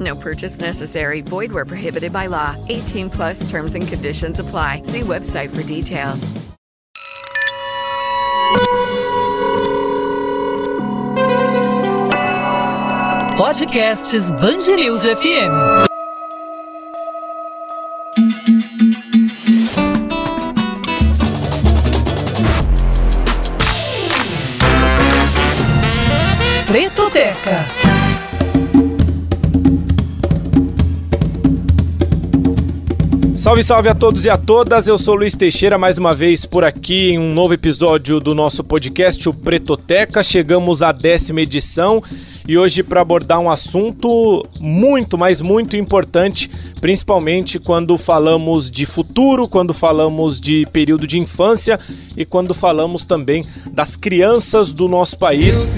No purchase necessary. Void where prohibited by law. 18 plus terms and conditions apply. See website for details. Podcasts Bangerils FM. Pretoteca. Salve, salve a todos e a todas. Eu sou Luiz Teixeira, mais uma vez por aqui em um novo episódio do nosso podcast, o Pretoteca. Chegamos à décima edição e hoje para abordar um assunto muito, mas muito importante, principalmente quando falamos de futuro, quando falamos de período de infância e quando falamos também das crianças do nosso país.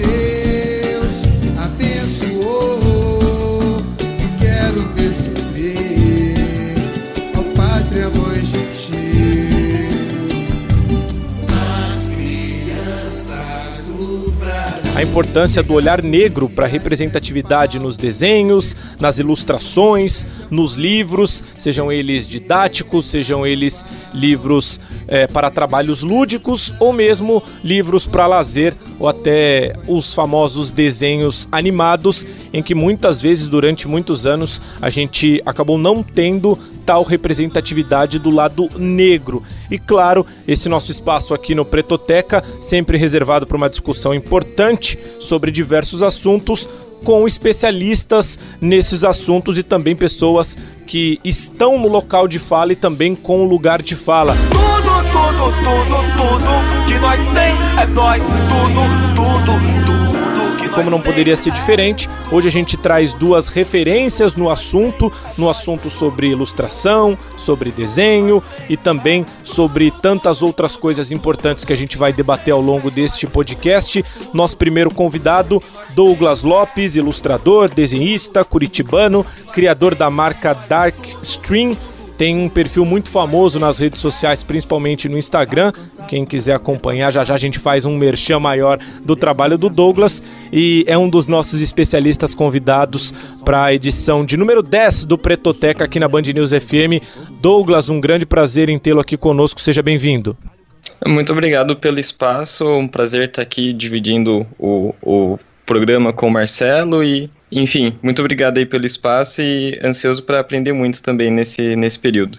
Importância do olhar negro para a representatividade nos desenhos, nas ilustrações, nos livros, sejam eles didáticos, sejam eles livros eh, para trabalhos lúdicos ou mesmo livros para lazer ou até os famosos desenhos animados, em que muitas vezes durante muitos anos a gente acabou não tendo tal representatividade do lado negro. E claro, esse nosso espaço aqui no Pretoteca, sempre reservado para uma discussão importante sobre diversos assuntos, com especialistas nesses assuntos e também pessoas que estão no local de fala e também com o lugar de fala. Tudo, tudo, tudo, tudo que nós tem é nós. Tudo, tudo, Como não poderia ser diferente, hoje a gente traz duas referências no assunto, no assunto sobre ilustração, sobre desenho e também sobre tantas outras coisas importantes que a gente vai debater ao longo deste podcast. Nosso primeiro convidado, Douglas Lopes, ilustrador, desenhista, curitibano, criador da marca Dark Stream tem um perfil muito famoso nas redes sociais, principalmente no Instagram. Quem quiser acompanhar, já já a gente faz um merchan maior do trabalho do Douglas e é um dos nossos especialistas convidados para a edição de número 10 do Pretoteca aqui na Band News FM. Douglas, um grande prazer em tê-lo aqui conosco. Seja bem-vindo. Muito obrigado pelo espaço, um prazer estar aqui dividindo o, o programa com o Marcelo e, enfim, muito obrigado aí pelo espaço e ansioso para aprender muito também nesse, nesse período.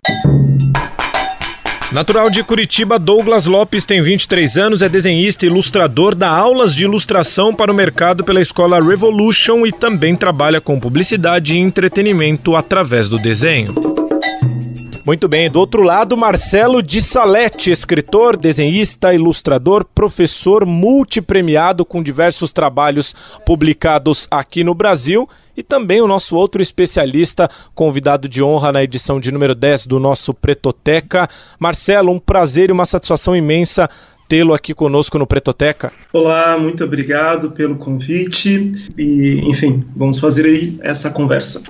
Natural de Curitiba, Douglas Lopes tem 23 anos, é desenhista e ilustrador, dá aulas de ilustração para o mercado pela escola Revolution e também trabalha com publicidade e entretenimento através do desenho. Muito bem, do outro lado, Marcelo de Salete, escritor, desenhista, ilustrador, professor multipremiado com diversos trabalhos publicados aqui no Brasil e também o nosso outro especialista, convidado de honra na edição de número 10 do nosso Pretoteca. Marcelo, um prazer e uma satisfação imensa tê-lo aqui conosco no Pretoteca. Olá, muito obrigado pelo convite e, enfim, vamos fazer aí essa conversa.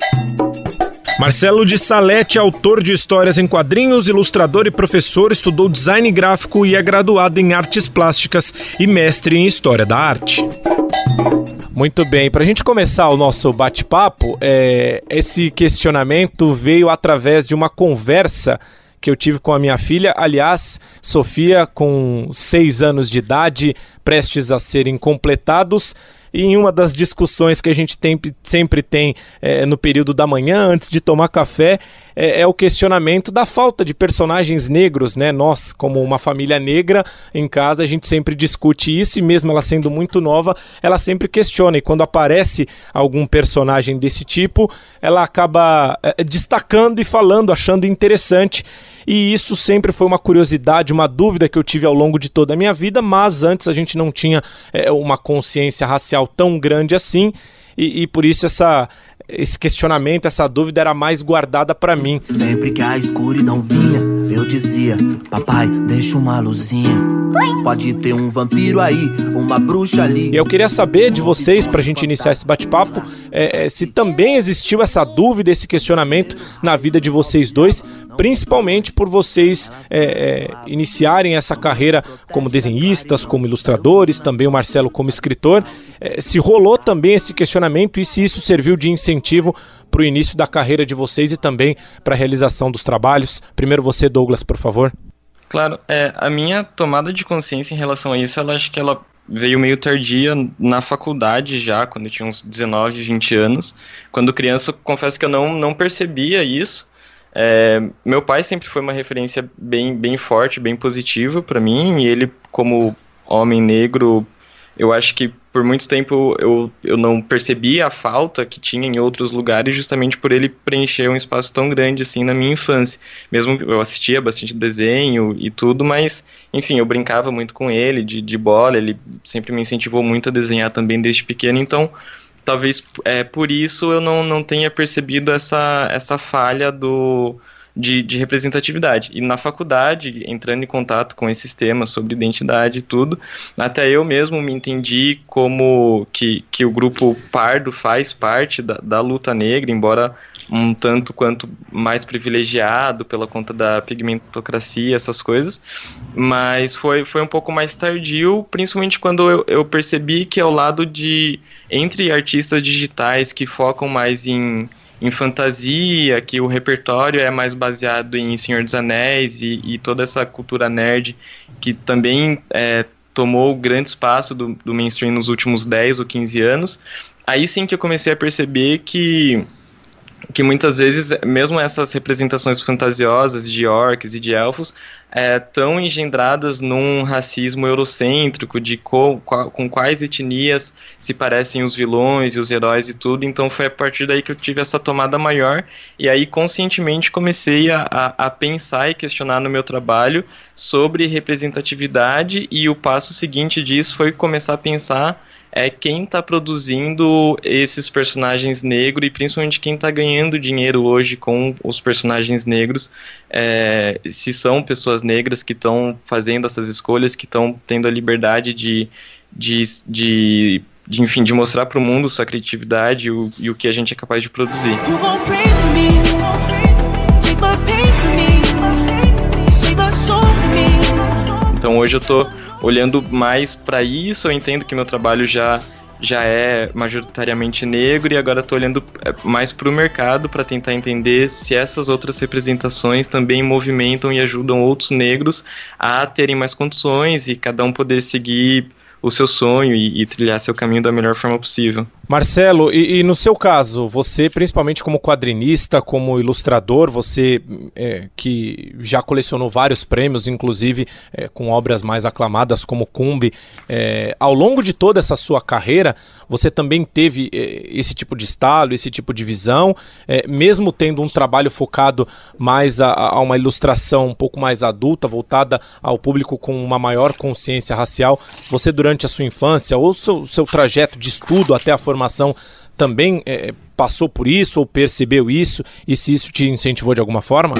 Marcelo de Salete, autor de histórias em quadrinhos, ilustrador e professor, estudou design gráfico e é graduado em artes plásticas e mestre em história da arte. Muito bem, para a gente começar o nosso bate-papo, é, esse questionamento veio através de uma conversa que eu tive com a minha filha. Aliás, Sofia, com seis anos de idade, prestes a serem completados. E em uma das discussões que a gente tem, sempre tem é, no período da manhã, antes de tomar café, é, é, o questionamento da falta de personagens negros, né? Nós, como uma família negra em casa, a gente sempre discute isso e mesmo ela sendo muito nova, ela sempre questiona. E quando aparece algum personagem desse tipo, ela acaba é, destacando e falando, achando interessante. E isso sempre foi uma curiosidade, uma dúvida que eu tive ao longo de toda a minha vida, mas antes a gente não tinha é, uma consciência racial tão grande assim. E, e, por isso essa, esse questionamento, essa dúvida era mais guardada para mim. Sempre que a escuridão vinha, eu dizia: Papai, deixa uma luzinha. Pode ter um vampiro aí, uma bruxa ali. E eu queria saber de vocês, pra gente iniciar esse bate-papo, é, é, se também existiu essa dúvida, esse questionamento na vida de vocês dois, principalmente por vocês é, é, iniciarem essa carreira como desenhistas, como ilustradores, também o Marcelo como escritor. É, se rolou também esse questionamento e se isso serviu de incentivo para o início da carreira de vocês e também para a realização dos trabalhos. Primeiro você, Douglas, por favor. Claro, é, a minha tomada de consciência em relação a isso, ela acho que ela veio meio tardia na faculdade já, quando eu tinha uns 19, 20 anos. Quando criança, confesso que eu não, não percebia isso. É, meu pai sempre foi uma referência bem, bem forte, bem positiva para mim, e ele, como homem negro, eu acho que por muito tempo eu, eu não percebi a falta que tinha em outros lugares justamente por ele preencher um espaço tão grande assim na minha infância. Mesmo eu assistia bastante desenho e tudo, mas enfim, eu brincava muito com ele de, de bola, ele sempre me incentivou muito a desenhar também desde pequeno, então talvez é, por isso eu não, não tenha percebido essa, essa falha do de, de, representatividade. E na faculdade, entrando em contato com esses temas sobre identidade e tudo, até eu mesmo me entendi como que, que o grupo pardo faz parte da, da luta negra, embora um tanto quanto mais privilegiado pela conta da pigmentocracia, essas coisas, mas foi, foi um pouco mais tardio, principalmente quando eu, eu percebi que ao lado de, entre artistas digitais que focam mais em em fantasia, que o repertório é mais baseado em Senhor dos Anéis e, e toda essa cultura nerd que também é, tomou grande espaço do, do mainstream nos últimos 10 ou 15 anos. Aí sim que eu comecei a perceber que que muitas vezes, mesmo essas representações fantasiosas de orcs e de elfos, é, tão engendradas num racismo eurocêntrico, de co, com quais etnias se parecem os vilões e os heróis e tudo. Então foi a partir daí que eu tive essa tomada maior, e aí conscientemente comecei a, a, a pensar e questionar no meu trabalho sobre representatividade, e o passo seguinte disso foi começar a pensar é quem está produzindo esses personagens negros e principalmente quem está ganhando dinheiro hoje com os personagens negros, é, se são pessoas negras que estão fazendo essas escolhas, que estão tendo a liberdade de, de, de, de enfim, de mostrar para o mundo sua criatividade e o, e o que a gente é capaz de produzir. Então hoje eu tô olhando mais para isso, eu entendo que meu trabalho já já é majoritariamente negro e agora estou olhando é, mais para o mercado para tentar entender se essas outras representações também movimentam e ajudam outros negros a terem mais condições e cada um poder seguir o seu sonho e, e, trilhar seu caminho da melhor forma possível. Marcelo, e, e no seu caso, você, principalmente como quadrinista, como ilustrador, você é, que já colecionou vários prêmios, inclusive é, com obras mais aclamadas como Cumbi, é, ao longo de toda essa sua carreira, você também teve é, esse tipo de estalo, esse tipo de visão, é, mesmo tendo um trabalho focado mais a, a uma ilustração um pouco mais adulta, voltada ao público com uma maior consciência racial, você durante durante a sua infância ou seu, seu trajeto de estudo até a formação também é, passou por isso ou percebeu isso e se isso te incentivou de alguma forma?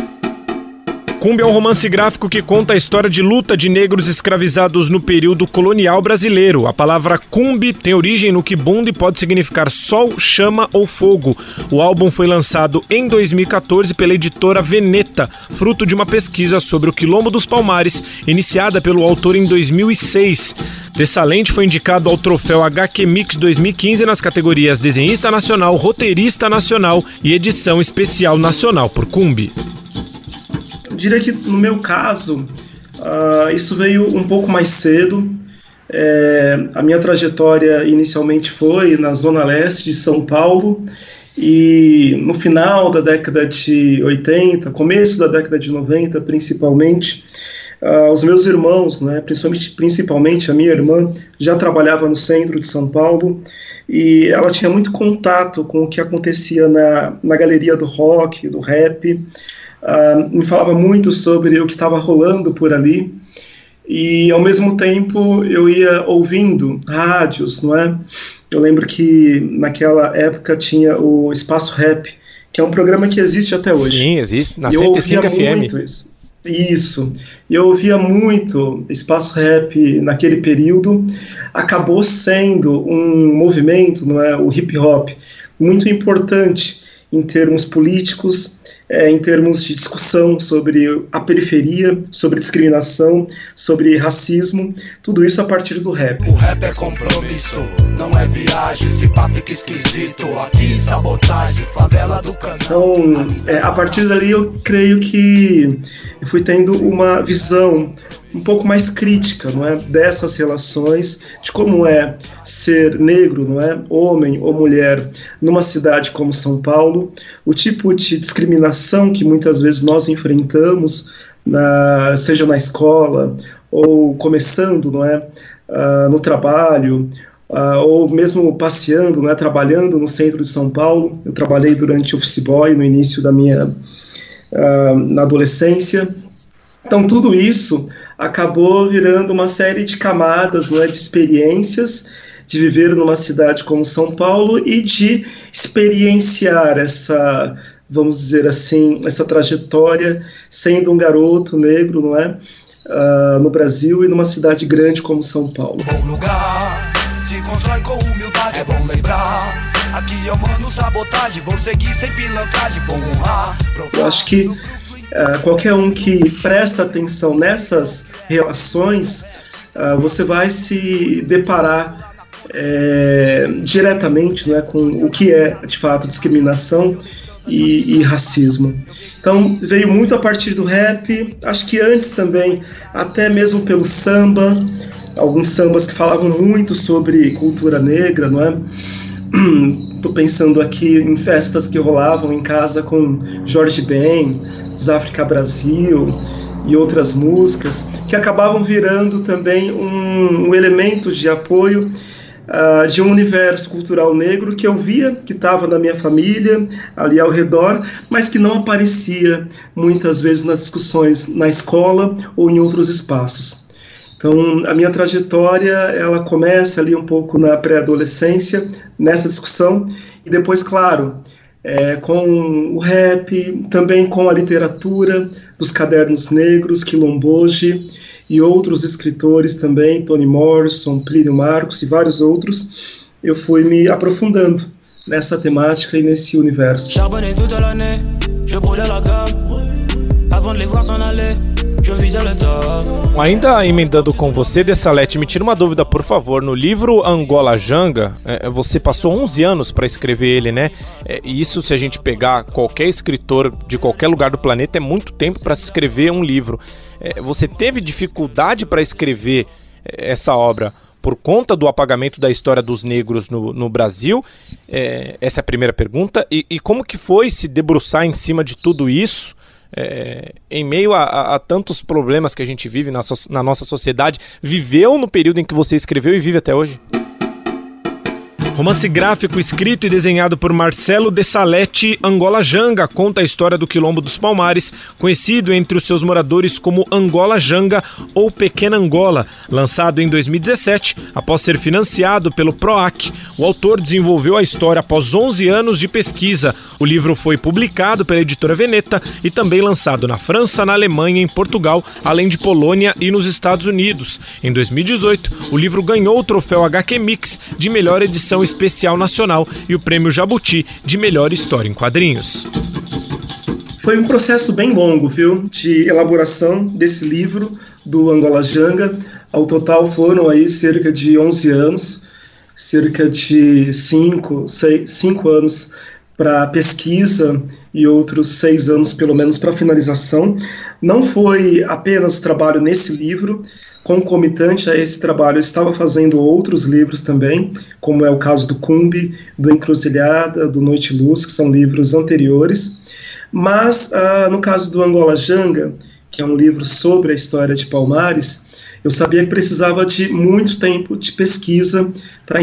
Cumbi é um romance gráfico que conta a história de luta de negros escravizados no período colonial brasileiro. A palavra Cumbi tem origem no Kibundi e pode significar sol, chama ou fogo. O álbum foi lançado em 2014 pela editora Veneta, fruto de uma pesquisa sobre o Quilombo dos Palmares, iniciada pelo autor em 2006. Dessalente foi indicado ao troféu HQ Mix 2015 nas categorias Desenhista Nacional, Roteirista Nacional e Edição Especial Nacional por Cumbi diria que no meu caso, uh, isso veio um pouco mais cedo. É, a minha trajetória inicialmente foi na zona leste de São Paulo E no final da década de 80, começo da década de 90, principalmente, uh, os meus irmãos, né, principalmente, principalmente a minha irmã, já trabalhava no centro de São Paulo e ela tinha muito contato com o que acontecia na, na galeria do rock, do rap, uh, me falava muito sobre o que estava rolando por ali e ao mesmo tempo eu ia ouvindo rádios, não é? Eu lembro que naquela época tinha o Espaço Rap, que é um programa que existe até hoje. Sim, existe, na 105 FM. Muito isso. Isso. Eu ouvia muito espaço rap naquele período. Acabou sendo um movimento, não é, o hip hop, muito importante em termos políticos, é, em termos de discussão sobre a periferia, sobre discriminação, sobre racismo, tudo isso a partir do rap. O rap é compromisso, não é viagem, se pá fica esquisito, aqui sabotagem, favela do canal. Então, é, a partir dali eu creio que eu fui tendo uma visão um pouco mais crítica, não é, dessas relações, de como é ser negro, não é, homem ou mulher, numa cidade como São Paulo, o tipo de discriminação que muitas vezes nós enfrentamos, na, seja na escola ou começando, não é, uh, no trabalho, Uh, ou mesmo passeando, né, trabalhando no centro de São Paulo. Eu trabalhei durante office boy no início da minha uh, na adolescência. Então tudo isso acabou virando uma série de camadas, não é, de experiências de viver numa cidade como São Paulo e de experienciar essa, vamos dizer assim, essa trajetória sendo um garoto negro, não é, uh, no Brasil e numa cidade grande como São Paulo. Bom lugar, se constrói com humildade, é bom lembrar. Aqui eu mando sabotagem, vou seguir sem pilantragem, honrar. Eu acho que Uh, qualquer um que presta atenção nessas relações, uh, você vai se deparar é, diretamente né, com o que é de fato discriminação e, e, racismo. Então veio muito a partir do rap, acho que antes também, até mesmo pelo samba, alguns sambas que falavam muito sobre cultura negra, não é? Estou pensando aqui em festas que rolavam em casa com Jorge Ben, Záfrica Brasil e outras músicas, que acabavam virando também um, um elemento de apoio uh, de um universo cultural negro que eu via, que estava na minha família, ali ao redor, mas que não aparecia muitas vezes nas discussões na escola ou em outros espaços. Então, a minha trajetória, ela começa ali um pouco na pré-adolescência, nessa discussão, e depois, claro, é, com o rap, também com a literatura dos cadernos negros, Quilomboge e outros escritores também, Toni Morrison, Plínio Marcos e vários outros, eu fui me aprofundando nessa temática e nesse universo. Toute l'année, je brûlais la gamme, avant de les voir s'en aller. Ainda emendando com você, Dessalete, me tira uma dúvida, por favor. No livro Angola Janga, é, você passou 11 anos para escrever ele, né? É, isso, se a gente pegar qualquer escritor de qualquer lugar do planeta, é muito tempo para escrever um livro. É, você teve dificuldade para escrever é, essa obra? por conta do apagamento da história dos negros no, no Brasil? É, essa é a primeira pergunta. E, e, como que foi se debruçar em cima de tudo isso é, em meio a, a, a, tantos problemas que a gente vive na, so, na nossa sociedade, viveu no período em que você escreveu e vive até hoje? Romance gráfico escrito e desenhado por Marcelo de Salete, Angola Janga conta a história do Quilombo dos Palmares, conhecido entre os seus moradores como Angola Janga ou Pequena Angola. Lançado em 2017, após ser financiado pelo PROAC, o autor desenvolveu a história após 11 anos de pesquisa. O livro foi publicado pela editora Veneta e também lançado na França, na Alemanha, em Portugal, além de Polônia e nos Estados Unidos. Em 2018, o livro ganhou o troféu HQ Mix de melhor edição Especial Nacional e o Prêmio Jabuti de Melhor História em Quadrinhos. Foi um processo bem longo, viu, de elaboração desse livro do Angola Janga. Ao total foram aí cerca de 11 anos, cerca de 5, 6, 5 anos para pesquisa e outros seis anos, pelo menos, para finalização. Não foi apenas o trabalho nesse livro, concomitante a esse trabalho, eu estava fazendo outros livros também, como é o caso do Cumbi, do Encruzilhada, do Noite Luz, que são livros anteriores. Mas, ah, no caso do Angola Janga, que é um livro sobre a história de Palmares, eu sabia que precisava de muito tempo de pesquisa para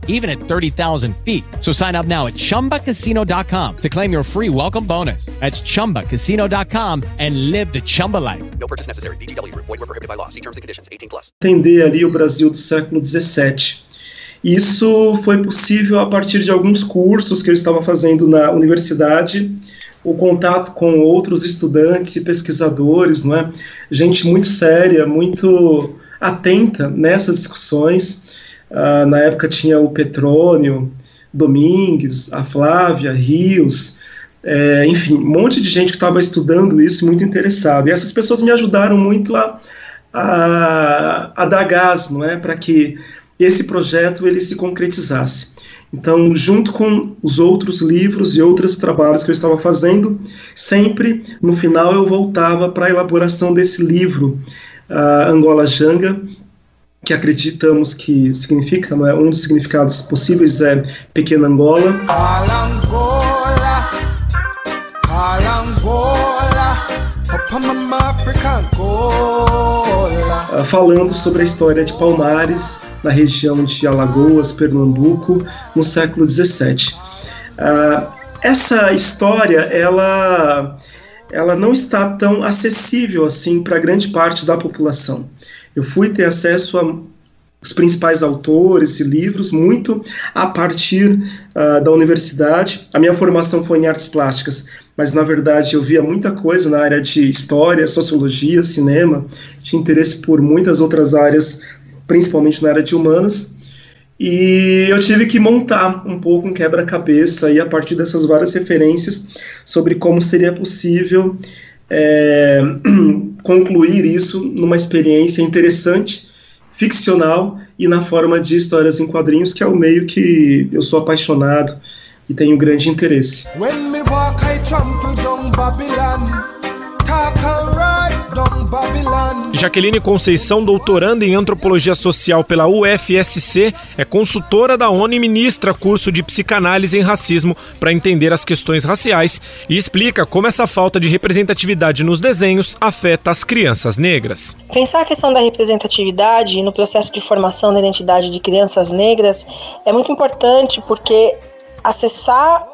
even at 30,000 feet. So sign up now at chumbacasino.com to claim your free welcome bonus. That's chumbacasino.com and live the Chumba life. No purchase necessary. DTW, void, were prohibited by law. See terms and conditions 18 plus. Entender ali o Brasil do século 17. Isso foi possível a partir de alguns cursos que eu estava fazendo na universidade o contato com outros estudantes e pesquisadores, não é? Gente muito séria, muito atenta nessas discussões. Uh, na época tinha o Petrônio, Domingues, a Flávia, Rios, é, enfim, um monte de gente que estava estudando isso, muito interessado. E essas pessoas me ajudaram muito a, a, a dar gás, não é, para que esse projeto ele se concretizasse. Então, junto com os outros livros e outros trabalhos que eu estava fazendo, sempre no final eu voltava para a elaboração desse livro, uh, Angola Janga, que acreditamos que significa, não é? um dos significados possíveis é Pequena Angola. Angola, Angola, uh, falando sobre a história de Palmares, na região de Alagoas, Pernambuco, no século XVII. Uh, essa história, ela, ela não está tão acessível assim para grande parte da população. Eu fui ter acesso a os principais autores e livros, muito a partir uh, da universidade. A minha formação foi em artes plásticas, mas na verdade eu via muita coisa na área de história, sociologia, cinema, tinha interesse por muitas outras áreas, principalmente na área de humanas. E eu tive que montar um pouco um quebra-cabeça aí a partir dessas várias referências sobre como seria possível é, concluir isso numa experiência interessante ficcional e na forma de histórias em quadrinhos, que é o meio que eu sou apaixonado e tenho grande interesse. Jaqueline Conceição, doutoranda em antropologia social pela UFSC, é consultora da ONU e ministra curso de psicanálise em racismo para entender as questões raciais e explica como essa falta de representatividade nos desenhos afeta as crianças negras. Pensar a questão da representatividade no processo de formação da identidade de crianças negras é muito importante porque acessar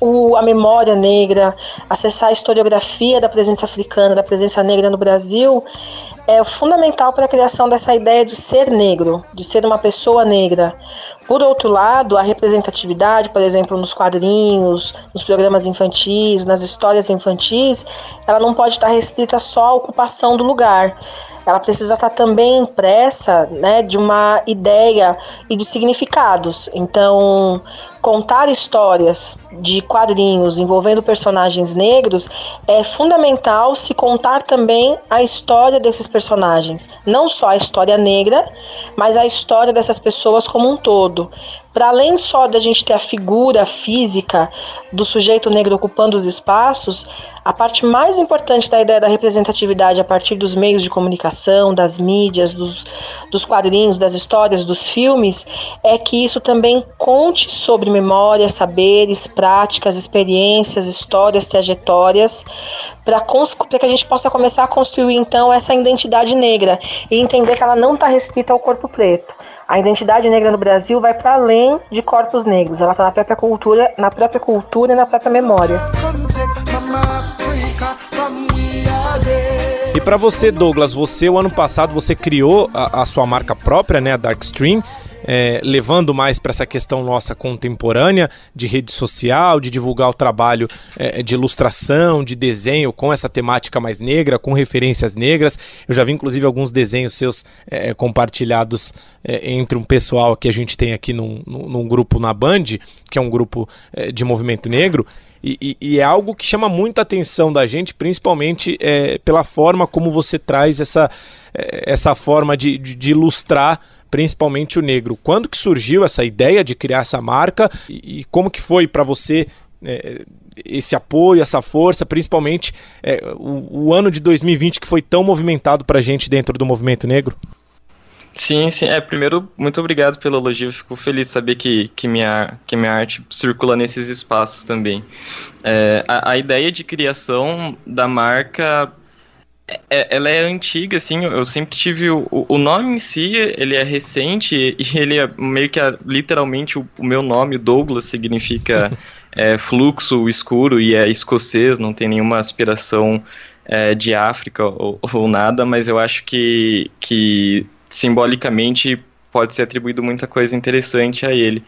o, a memória negra, acessar a historiografia da presença africana, da presença negra no Brasil, é fundamental para a criação dessa ideia de ser negro, de ser uma pessoa negra. Por outro lado, a representatividade, por exemplo, nos quadrinhos, nos programas infantis, nas histórias infantis, ela não pode estar restrita só à ocupação do lugar ela precisa estar também impressa né, de uma ideia e de significados. Então, contar histórias de quadrinhos envolvendo personagens negros é fundamental se contar também a história desses personagens, não só a história negra, mas a história dessas pessoas como um todo para além só da gente ter a figura física do sujeito negro ocupando os espaços, a parte mais importante da ideia da representatividade a partir dos meios de comunicação, das mídias, dos, dos quadrinhos, das histórias, dos filmes, é que isso também conte sobre memória, saberes, práticas, experiências, histórias, trajetórias, para que a gente possa começar a construir então essa identidade negra e entender que ela não está restrita ao corpo preto. A identidade negra no Brasil vai para além de corpos negros, ela está na própria cultura, na própria cultura e na própria memória. E para você, Douglas, você o ano passado você criou a, a sua marca própria, né, a Darkstream. É, levando mais para essa questão nossa contemporânea de rede social, de divulgar o trabalho é, de ilustração, de desenho com essa temática mais negra, com referências negras. Eu já vi inclusive alguns desenhos seus é, compartilhados é, entre um pessoal que a gente tem aqui num, num, grupo na Band, que é um grupo é, de movimento negro. E, e, e, é algo que chama muita atenção da gente, principalmente é, pela forma como você traz essa, essa forma de, de, de ilustrar principalmente o negro. Quando que surgiu essa ideia de criar essa marca e, e como que foi para você é, esse apoio, essa força, principalmente é, o, o, ano de 2020 que foi tão movimentado para a gente dentro do movimento negro? Sim, sim. É, primeiro, muito obrigado pelo elogio. Fico feliz de saber que, que, minha, que minha arte circula nesses espaços também. É, a, a ideia de criação da marca é, ela é antiga, assim, eu sempre tive o, o nome em si, ele é recente e ele é meio que literalmente o, o, meu nome, Douglas, significa é, fluxo escuro e é escocês, não tem nenhuma aspiração é, de África ou, ou, nada, mas eu acho que, que simbolicamente pode ser atribuído muita coisa interessante a ele.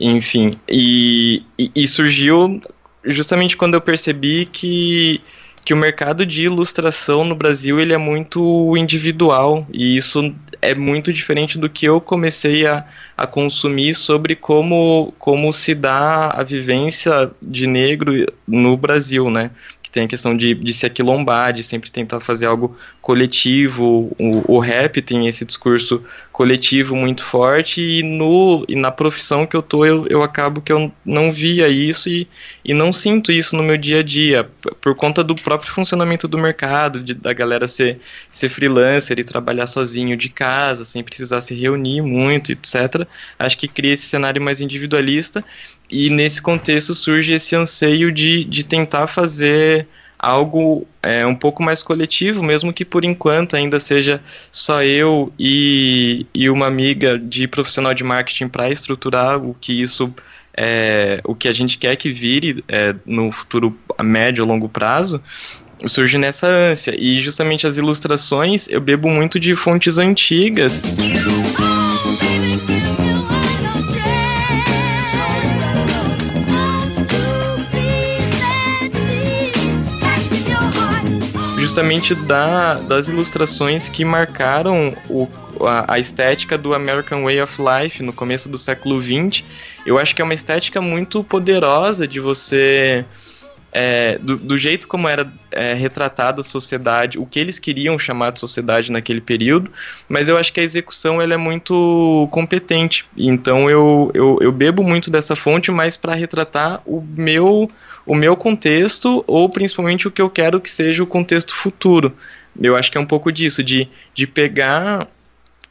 Enfim, e, e, e surgiu justamente quando eu percebi que que o mercado de ilustração no Brasil ele é muito individual e isso é muito diferente do que eu comecei a, a consumir sobre como, como se dá a vivência de negro no Brasil, né? Tem a questão de, de se aquilombar, de sempre tentar fazer algo coletivo. O, o rap tem esse discurso coletivo muito forte e, no, e na profissão que eu tô eu, eu acabo que eu não via isso e, e não sinto isso no meu dia a dia por conta do próprio funcionamento do mercado, de, da galera ser, ser freelancer e trabalhar sozinho de casa, sem precisar se reunir muito, etc. Acho que cria esse cenário mais individualista e nesse contexto surge esse anseio de, de tentar fazer algo é, um pouco mais coletivo, mesmo que por enquanto ainda seja só eu e, e uma amiga de profissional de marketing para estruturar o que isso é, o que a gente quer que vire é, no futuro a médio ou longo prazo surge nessa ânsia. E justamente as ilustrações eu bebo muito de fontes antigas justamente da, das ilustrações que marcaram o, a, a, estética do American Way of Life no começo do século XX. Eu acho que é uma estética muito poderosa de você. É, do, do, jeito como era é, retratada a sociedade, o que eles queriam chamar de sociedade naquele período, mas eu acho que a execução ela é muito competente. Então eu, eu, eu bebo muito dessa fonte, mas para retratar o meu o meu contexto ou principalmente o que eu quero que seja o contexto futuro. Eu acho que é um pouco disso, de, de pegar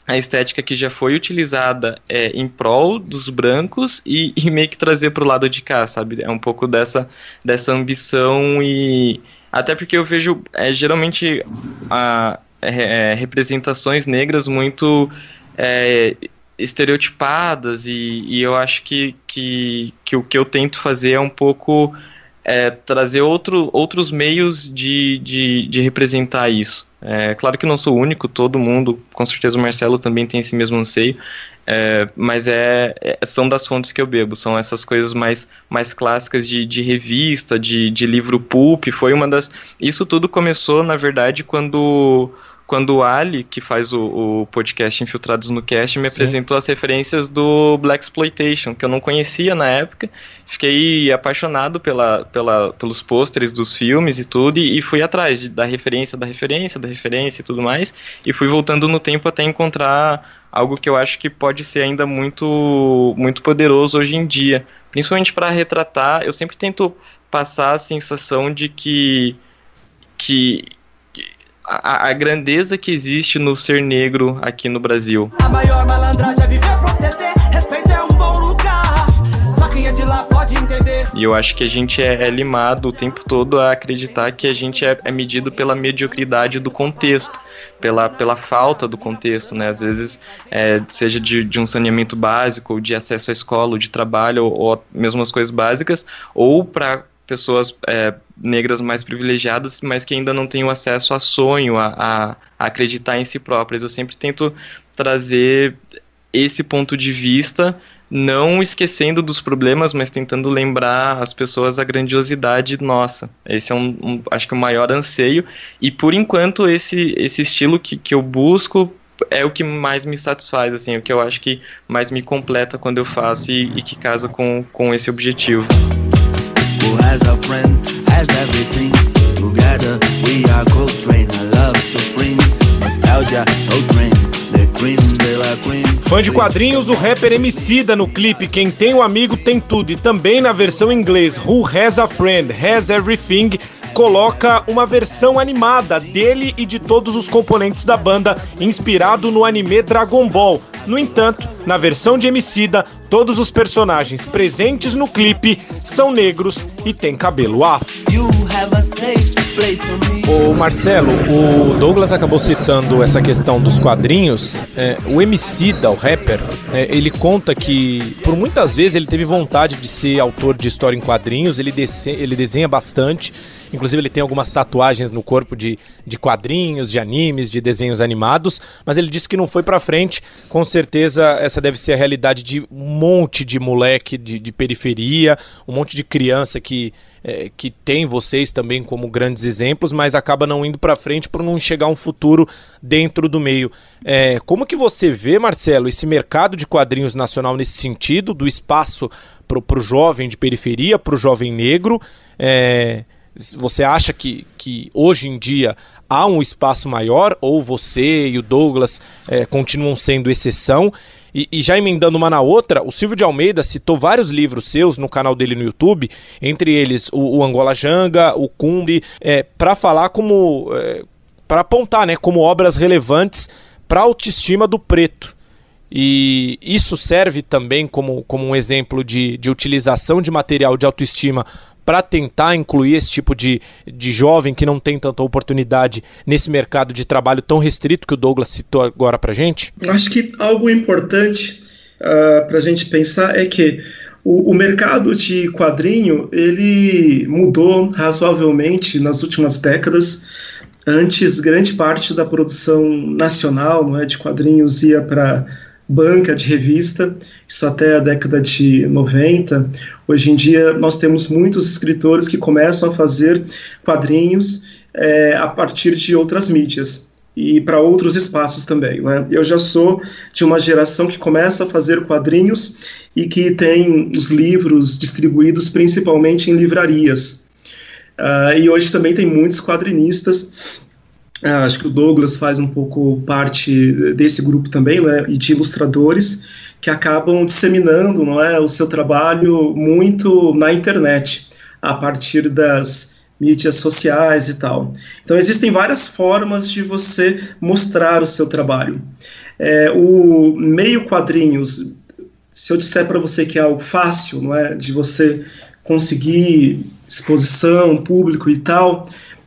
a estética que já foi utilizada é, em prol dos brancos e, e meio que trazer para o lado de cá, sabe? É um pouco dessa, dessa ambição e. Até porque eu vejo é, geralmente a, é, é representações negras muito é, estereotipadas e, e, eu acho que, que, que o que eu tento fazer é um pouco é, trazer outro, outros meios de, de, de representar isso. É claro que não sou o único, todo mundo, com certeza o Marcelo também tem esse mesmo anseio, é, mas é, é, são das fontes que eu bebo, são essas coisas mais, mais clássicas de, de revista, de, de livro pulp, foi uma das... Isso tudo começou, na verdade, quando quando o Ali, que faz o, o podcast Infiltrados no Cast, me Sim. apresentou as referências do Black Exploitation, que eu não conhecia na época. Fiquei apaixonado pela, pela, pelos pôsteres dos filmes e tudo, e, e fui atrás de, da referência, da referência, da referência e tudo mais, e fui voltando no tempo até encontrar algo que eu acho que pode ser ainda muito, muito poderoso hoje em dia. Principalmente para retratar, eu sempre tento passar a sensação de que que a, a, grandeza que existe no ser negro aqui no Brasil. A maior malandragem é viver proceder, respeito é um bom lugar. Só quem é de lá pode entender. E eu acho que a gente é, é limado o tempo todo a acreditar que a gente é, é medido pela mediocridade do contexto. Pela, pela falta do contexto, né? Às vezes, é, seja de, de um saneamento básico, ou de acesso à escola, ou de trabalho, ou, ou mesmo as coisas básicas, ou para pessoas é, negras mais privilegiadas, mas que ainda não têm o acesso a sonho, a, a, acreditar em si próprias. Eu sempre tento trazer esse ponto de vista, não esquecendo dos problemas, mas tentando lembrar as pessoas a grandiosidade nossa. Esse é um, um acho que o maior anseio. E por enquanto esse, esse estilo que, que eu busco é o que mais me satisfaz, assim, o que eu acho que mais me completa quando eu faço e, e que casa com, com esse objetivo. Has a friend, has everything. Together we are Coltrane, a love supreme. Nostalgia, so dream. Fã de quadrinhos, o rapper Emicida no clipe Quem Tem um Amigo Tem Tudo e também na versão em inglês Who Has a Friend Has Everything coloca uma versão animada dele e de todos os componentes da banda, inspirado no anime Dragon Ball. No entanto, na versão de Emicida, todos os personagens presentes no clipe são negros e têm cabelo afro. O Marcelo, o Douglas acabou citando essa questão dos quadrinhos. É, o Emicida, o rapper, é, ele conta que por muitas vezes ele teve vontade de ser autor de história em quadrinhos, ele, ele desenha bastante Inclusive, ele tem algumas tatuagens no corpo de, de quadrinhos, de animes, de desenhos animados, mas ele disse que não foi pra frente. Com certeza, essa deve ser a realidade de um monte de moleque de, de periferia, um monte de criança que, é, que tem vocês também como grandes exemplos, mas acaba não indo pra frente por não chegar um futuro dentro do meio. É, como que você vê, Marcelo, esse mercado de quadrinhos nacional nesse sentido, do espaço para o jovem de periferia, para o jovem negro? É, você acha que, que hoje em dia há um espaço maior ou você e o Douglas é, continuam sendo exceção? E, e, já emendando uma na outra, o Silvio de Almeida citou vários livros seus no canal dele no YouTube, entre eles o, o Angola Janga, o Cumbi, é, para falar como. É, para apontar né, como obras relevantes para a autoestima do preto. E isso serve também como, como um exemplo de, de utilização de material de autoestima para tentar incluir esse tipo de, de jovem que não tem tanta oportunidade nesse mercado de trabalho tão restrito que o Douglas citou agora para gente? Acho que algo importante uh, ah, para a gente pensar é que o, o, mercado de quadrinho ele mudou razoavelmente nas últimas décadas. Antes, grande parte da produção nacional não é, de quadrinhos ia para banca de revista, isso até a década de 90. Hoje em dia, nós temos muitos escritores que começam a fazer quadrinhos é, a partir de outras mídias e para outros espaços também. Né? Eu já sou de uma geração que começa a fazer quadrinhos e que tem os livros distribuídos principalmente em livrarias. Uh, e hoje também tem muitos quadrinistas ah, acho que o Douglas faz um pouco parte desse grupo também, né, e de ilustradores que acabam disseminando, não é, o seu trabalho muito na internet, a partir das mídias sociais e tal. Então existem várias formas de você mostrar o seu trabalho. É, o meio quadrinhos, se eu disser para você que é algo fácil, não é, de você conseguir exposição, público e tal,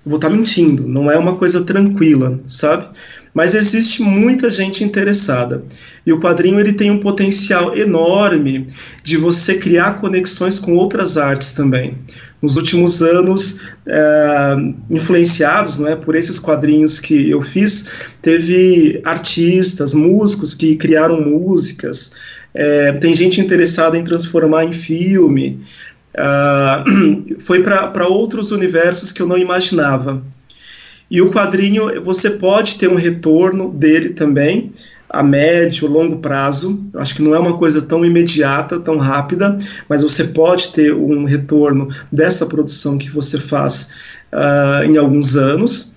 vou estar tá mentindo, não é uma coisa tranquila, sabe? Mas existe muita gente interessada. E o quadrinho ele tem um potencial enorme de você criar conexões com outras artes também. Nos últimos anos, é, influenciados não é, por esses quadrinhos que eu fiz, teve artistas, músicos que criaram músicas, é, tem gente interessada em transformar em filme. Uh, foi para outros universos que eu não imaginava. E o quadrinho, você pode ter um retorno dele também, a médio, longo prazo. Eu acho que não é uma coisa tão imediata, tão rápida, mas você pode ter um retorno dessa produção que você faz uh, em alguns anos.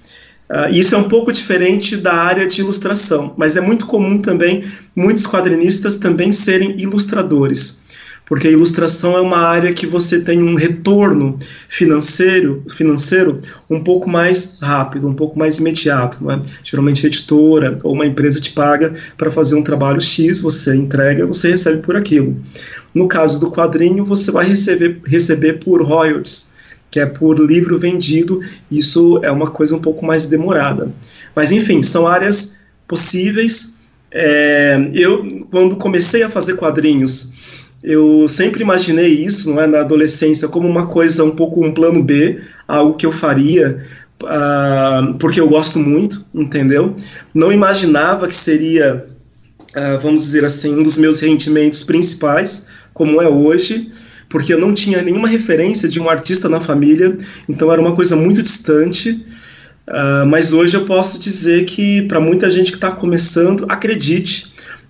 Uh, isso é um pouco diferente da área de ilustração, mas é muito comum também muitos quadrinistas também serem ilustradores porque a ilustração é uma área que você tem um retorno financeiro, financeiro um pouco mais rápido, um pouco mais imediato. Não é? Geralmente a editora ou uma empresa te paga para fazer um trabalho X, você entrega, você recebe por aquilo. No caso do quadrinho, você vai receber, receber por royalties, que é por livro vendido, isso é uma coisa um pouco mais demorada. Mas enfim, são áreas possíveis. É, eu, quando comecei a fazer quadrinhos, eu sempre imaginei isso, não é, na adolescência, como uma coisa um pouco um plano B, algo que eu faria uh, porque eu gosto muito, entendeu? Não imaginava que seria uh, vamos dizer assim, um dos meus rendimentos principais, como é hoje, porque eu não tinha nenhuma referência de um artista na família, então era uma coisa muito distante. Uh, mas hoje eu posso dizer que para muita gente que está começando, acredite,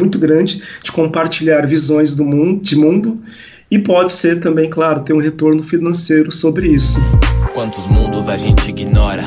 Muito grande de compartilhar visões do mundo, de mundo e pode ser também, claro, ter um retorno financeiro sobre isso. Quantos mundos a gente ignora?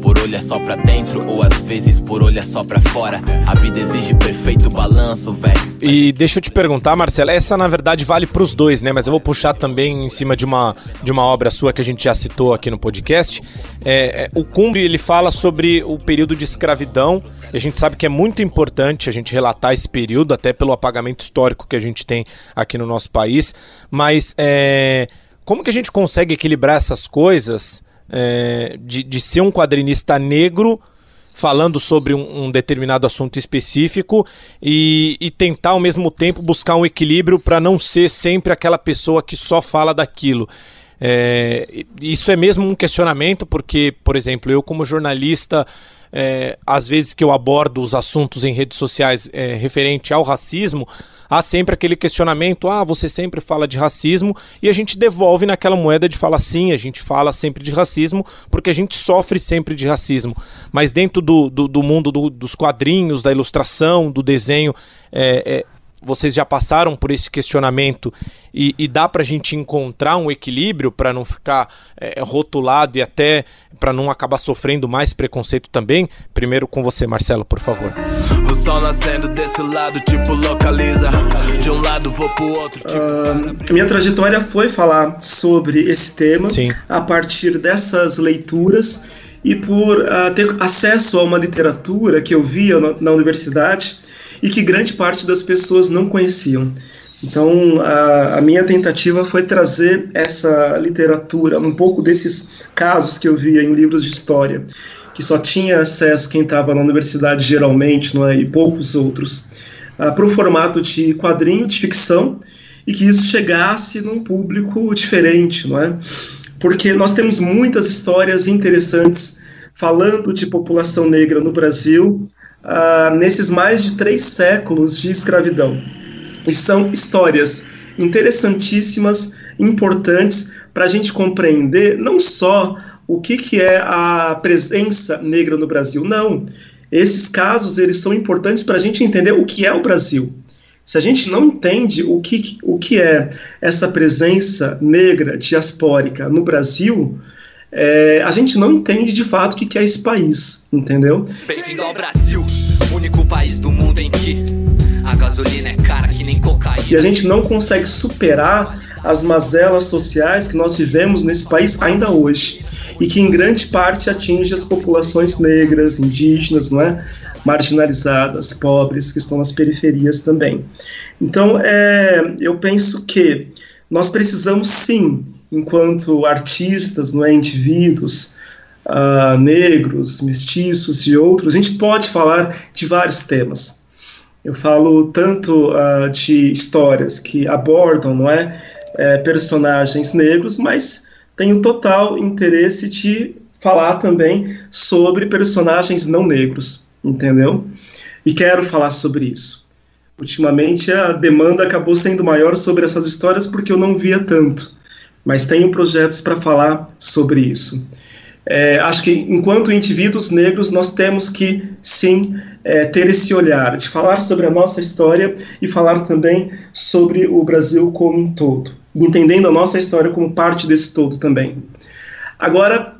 Por olhar só pra dentro ou às vezes por olhar só pra fora. A vida exige perfeito balanço, velho. E deixa eu te perguntar, Marcela, essa na verdade vale pros dois, né? Mas eu vou puxar também em cima de uma, de uma obra sua que a gente já citou aqui no podcast. É, é, o Cumbre ele fala sobre o período de escravidão. E a gente sabe que é muito importante a gente relatar esse período, até pelo apagamento histórico que a gente tem aqui no nosso país. Mas é, como que a gente consegue equilibrar essas coisas é, de, de ser um quadrinista negro falando sobre um, um determinado assunto específico e, e, tentar ao mesmo tempo buscar um equilíbrio para não ser sempre aquela pessoa que só fala daquilo. É, isso é mesmo um questionamento, porque, por exemplo, eu como jornalista, é, às vezes que eu abordo os assuntos em redes sociais é, referente ao racismo, há sempre aquele questionamento: ah, você sempre fala de racismo, e a gente devolve naquela moeda de falar sim, a gente fala sempre de racismo, porque a gente sofre sempre de racismo. Mas dentro do, do, do mundo do, dos quadrinhos, da ilustração, do desenho, é, é vocês já passaram por esse questionamento e, e dá para a gente encontrar um equilíbrio para não ficar é, rotulado e até para não acabar sofrendo mais preconceito também? Primeiro com você, Marcelo, por favor. O sol nascendo desse lado, tipo localiza. De um lado vou pro outro. Tipo, uh, minha trajetória foi falar sobre esse tema Sim. a partir dessas leituras e por uh, ter acesso a uma literatura que eu via na, na universidade e que grande parte das pessoas não conheciam. Então, a, a, minha tentativa foi trazer essa literatura, um pouco desses casos que eu via em livros de história, que só tinha acesso quem estava na universidade geralmente, não é, e poucos outros, uh, para o formato de quadrinho, de ficção, e que isso chegasse num público diferente, não é? Porque nós temos muitas histórias interessantes falando de população negra no Brasil, uh, nesses mais de três séculos de escravidão. E são histórias interessantíssimas, importantes para a gente compreender não só o que, que é a presença negra no Brasil, não. Esses casos eles são importantes para a gente entender o que é o Brasil. Se a gente não entende o que, o que é essa presença negra diaspórica no Brasil, é, a gente não entende de fato o que é esse país, entendeu? Bem-vindo ao Brasil, único país do mundo em que a gasolina é cara que nem cocaína. E a gente não consegue superar as mazelas sociais que nós vivemos nesse país ainda hoje e que em grande parte atinge as populações negras, indígenas, não é? marginalizadas, pobres, que estão nas periferias também. Então, é, eu penso que nós precisamos sim enquanto artistas, não é, indivíduos uh, negros, mestiços e outros, a gente pode falar de vários temas. Eu falo tanto uh, de histórias que abordam, não é, é, personagens negros, mas tenho total interesse de falar também sobre personagens não negros, entendeu? E quero falar sobre isso. Ultimamente a demanda acabou sendo maior sobre essas histórias porque eu não via tanto mas tenho projetos para falar sobre isso. é, acho que enquanto indivíduos negros nós temos que sim é, ter esse olhar de falar sobre a nossa história e falar também sobre o Brasil como um todo, entendendo a nossa história como parte desse todo também. Agora,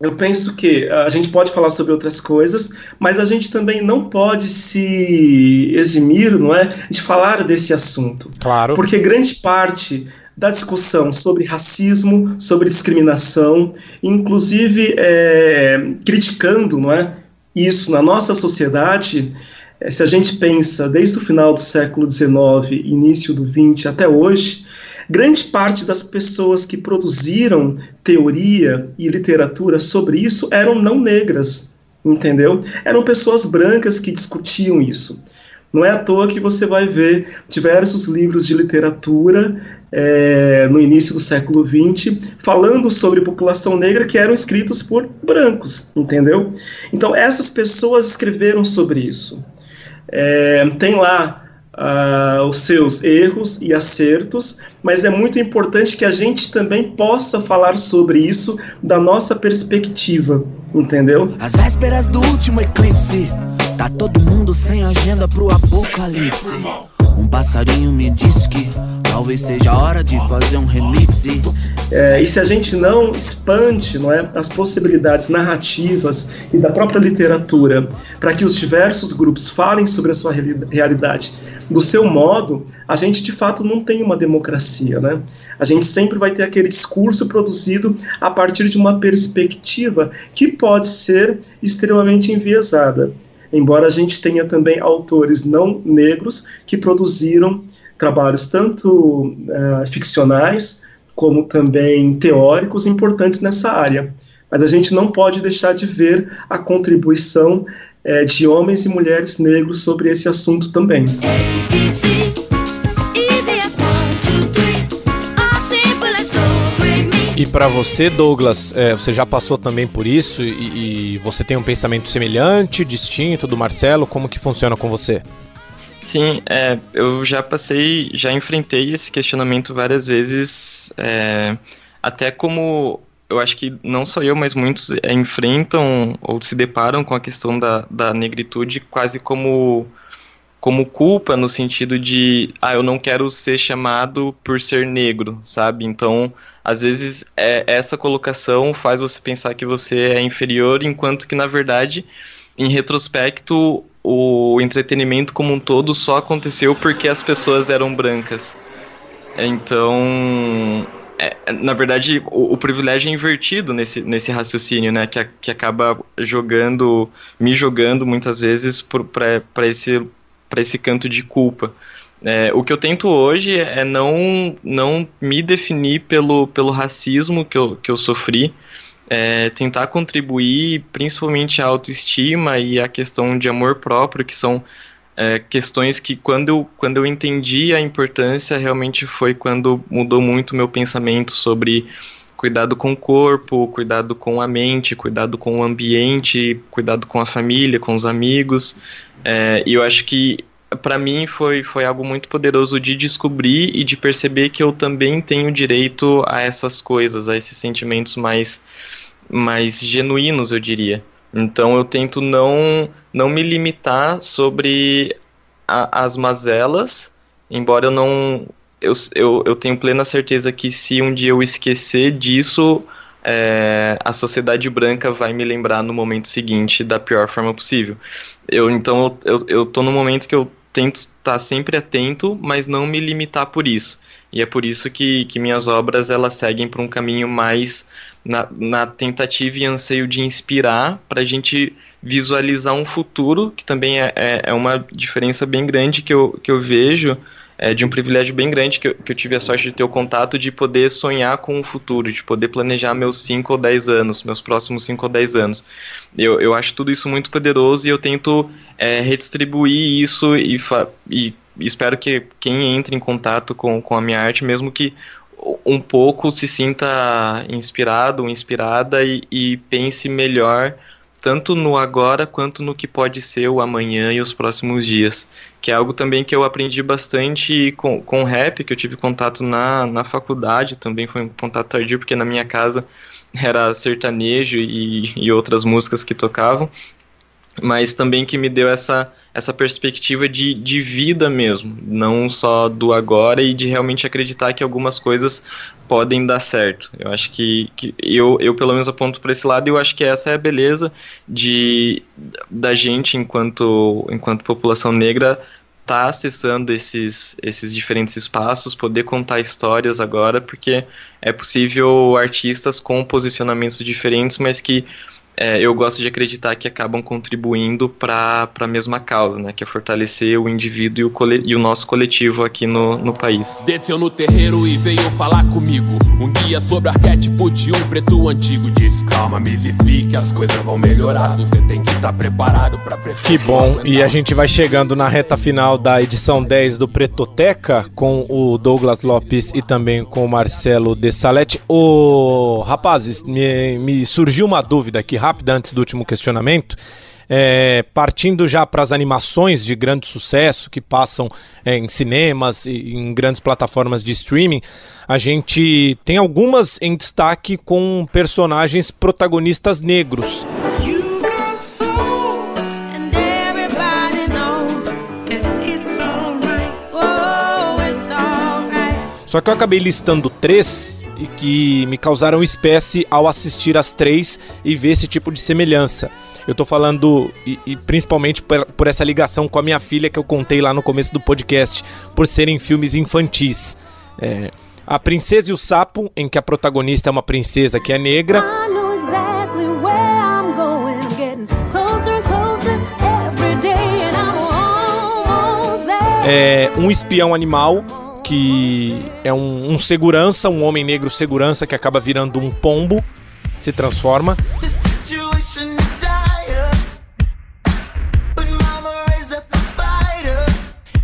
eu penso que a gente pode falar sobre outras coisas, mas a gente também não pode se eximir, não é, de falar desse assunto. Claro. Porque grande parte da discussão sobre racismo, sobre discriminação, inclusive é, criticando, não é, isso na nossa sociedade. É, se a gente pensa desde o final do século XIX, início do XX até hoje, grande parte das pessoas que produziram teoria e literatura sobre isso eram não negras, entendeu? Eram pessoas brancas que discutiam isso. Não é à toa que você vai ver diversos livros de literatura é, no início do século XX falando sobre população negra que eram escritos por brancos, entendeu? Então essas pessoas escreveram sobre isso. É, tem lá uh, os seus erros e acertos, mas é muito importante que a gente também possa falar sobre isso da nossa perspectiva, entendeu? Às vésperas do último eclipse, tá todo mundo sem agenda pro apocalipse. Passarinho me disse que talvez seja hora de fazer um remix. E... É, e se a gente não expande não é, as possibilidades narrativas e da própria literatura para que os diversos grupos falem sobre a sua realidade do seu modo, a gente de fato não tem uma democracia. Né? A gente sempre vai ter aquele discurso produzido a partir de uma perspectiva que pode ser extremamente enviesada embora a gente tenha também autores não negros que produziram trabalhos tanto uh, ficcionais como também teóricos importantes nessa área. Mas a gente não pode deixar de ver a contribuição uh, de homens e mulheres negros sobre esse assunto também. E para você, Douglas, é, você já passou também por isso e, e, você tem um pensamento semelhante, distinto do Marcelo? Como que funciona com você? Sim, é, eu já passei, já enfrentei esse questionamento várias vezes, é, até como eu acho que não só eu, mas muitos é, enfrentam ou se deparam com a questão da, da negritude quase como como culpa no sentido de ah eu não quero ser chamado por ser negro sabe então às vezes é, essa colocação faz você pensar que você é inferior, enquanto que na verdade, em retrospecto, o entretenimento como um todo só aconteceu porque as pessoas eram brancas. Então, é, na verdade, o, o, privilégio é invertido nesse, nesse raciocínio, né? Que, que acaba jogando, me jogando muitas vezes para esse, esse canto de culpa. É, o que eu tento hoje é não, não me definir pelo, pelo racismo que eu, que eu sofri, é, tentar contribuir principalmente a autoestima e a questão de amor próprio, que são é, questões que quando eu, quando eu entendi a importância, realmente foi quando mudou muito meu pensamento sobre cuidado com o corpo, cuidado com a mente, cuidado com o ambiente, cuidado com a família, com os amigos. É, e eu acho que para mim foi, foi algo muito poderoso de descobrir e de perceber que eu também tenho direito a essas coisas, a esses sentimentos mais, mais genuínos, eu diria. Então eu tento não, não me limitar sobre a, as mazelas, embora eu não. Eu, eu, eu tenho plena certeza que se um dia eu esquecer disso, é, a sociedade branca vai me lembrar no momento seguinte da pior forma possível. Eu, então eu, eu, tô no momento que eu tento estar sempre atento, mas não me limitar por isso. E é por isso que, que minhas obras elas seguem para um caminho mais na, na tentativa e anseio de inspirar para a gente visualizar um futuro, que também é, é, é uma diferença bem grande que eu, que eu vejo é, de um privilégio bem grande que eu, que eu tive a sorte de ter o contato de poder sonhar com o futuro, de poder planejar meus 5 ou 10 anos, meus próximos 5 ou 10 anos. Eu, eu acho tudo isso muito poderoso e eu tento é, redistribuir isso e, e espero que quem entre em contato com, com a minha arte, mesmo que um pouco se sinta inspirado, inspirada e, e pense melhor tanto no agora quanto no que pode ser o amanhã e os próximos dias. Que é algo também que eu aprendi bastante com, com rap, que eu tive contato na, na faculdade, também foi um contato tardio, porque na minha casa era sertanejo e, e outras músicas que tocavam, mas também que me deu essa, essa perspectiva de, de vida mesmo, não só do agora e de realmente acreditar que algumas coisas podem dar certo. Eu acho que, que eu, eu pelo menos aponto para esse lado e eu acho que essa é a beleza de da gente enquanto enquanto população negra tá acessando esses esses diferentes espaços, poder contar histórias agora, porque é possível artistas com posicionamentos diferentes, mas que é, eu gosto de acreditar que acabam contribuindo para a mesma causa, né? Que é fortalecer o indivíduo e o, cole, e o nosso coletivo aqui no, no país. Desceu no terreiro e veio falar comigo. Um guia sobre arquétipo de um preto antigo. Disse: Calma, misifique, as coisas vão melhorar. Você tem que estar tá preparado para Que bom, e a gente vai chegando na reta final da edição 10 do Pretoteca com o Douglas Lopes e também com o Marcelo de Salete. Ô, rapazes, me, me surgiu uma dúvida aqui rápida antes do último questionamento. É, partindo já para as animações de grande sucesso que passam é, em cinemas e em grandes plataformas de streaming, a gente tem algumas em destaque com personagens protagonistas negros. Só que eu acabei listando três e que me causaram espécie ao assistir as três e ver esse tipo de semelhança. Eu tô falando, e, e principalmente por, por, essa ligação com a minha filha que eu contei lá no começo do podcast, por serem filmes infantis. É, a Princesa e o Sapo, em que a protagonista é uma princesa que é negra. É, um espião animal que é um, um segurança, um homem negro segurança que acaba virando um pombo, se transforma.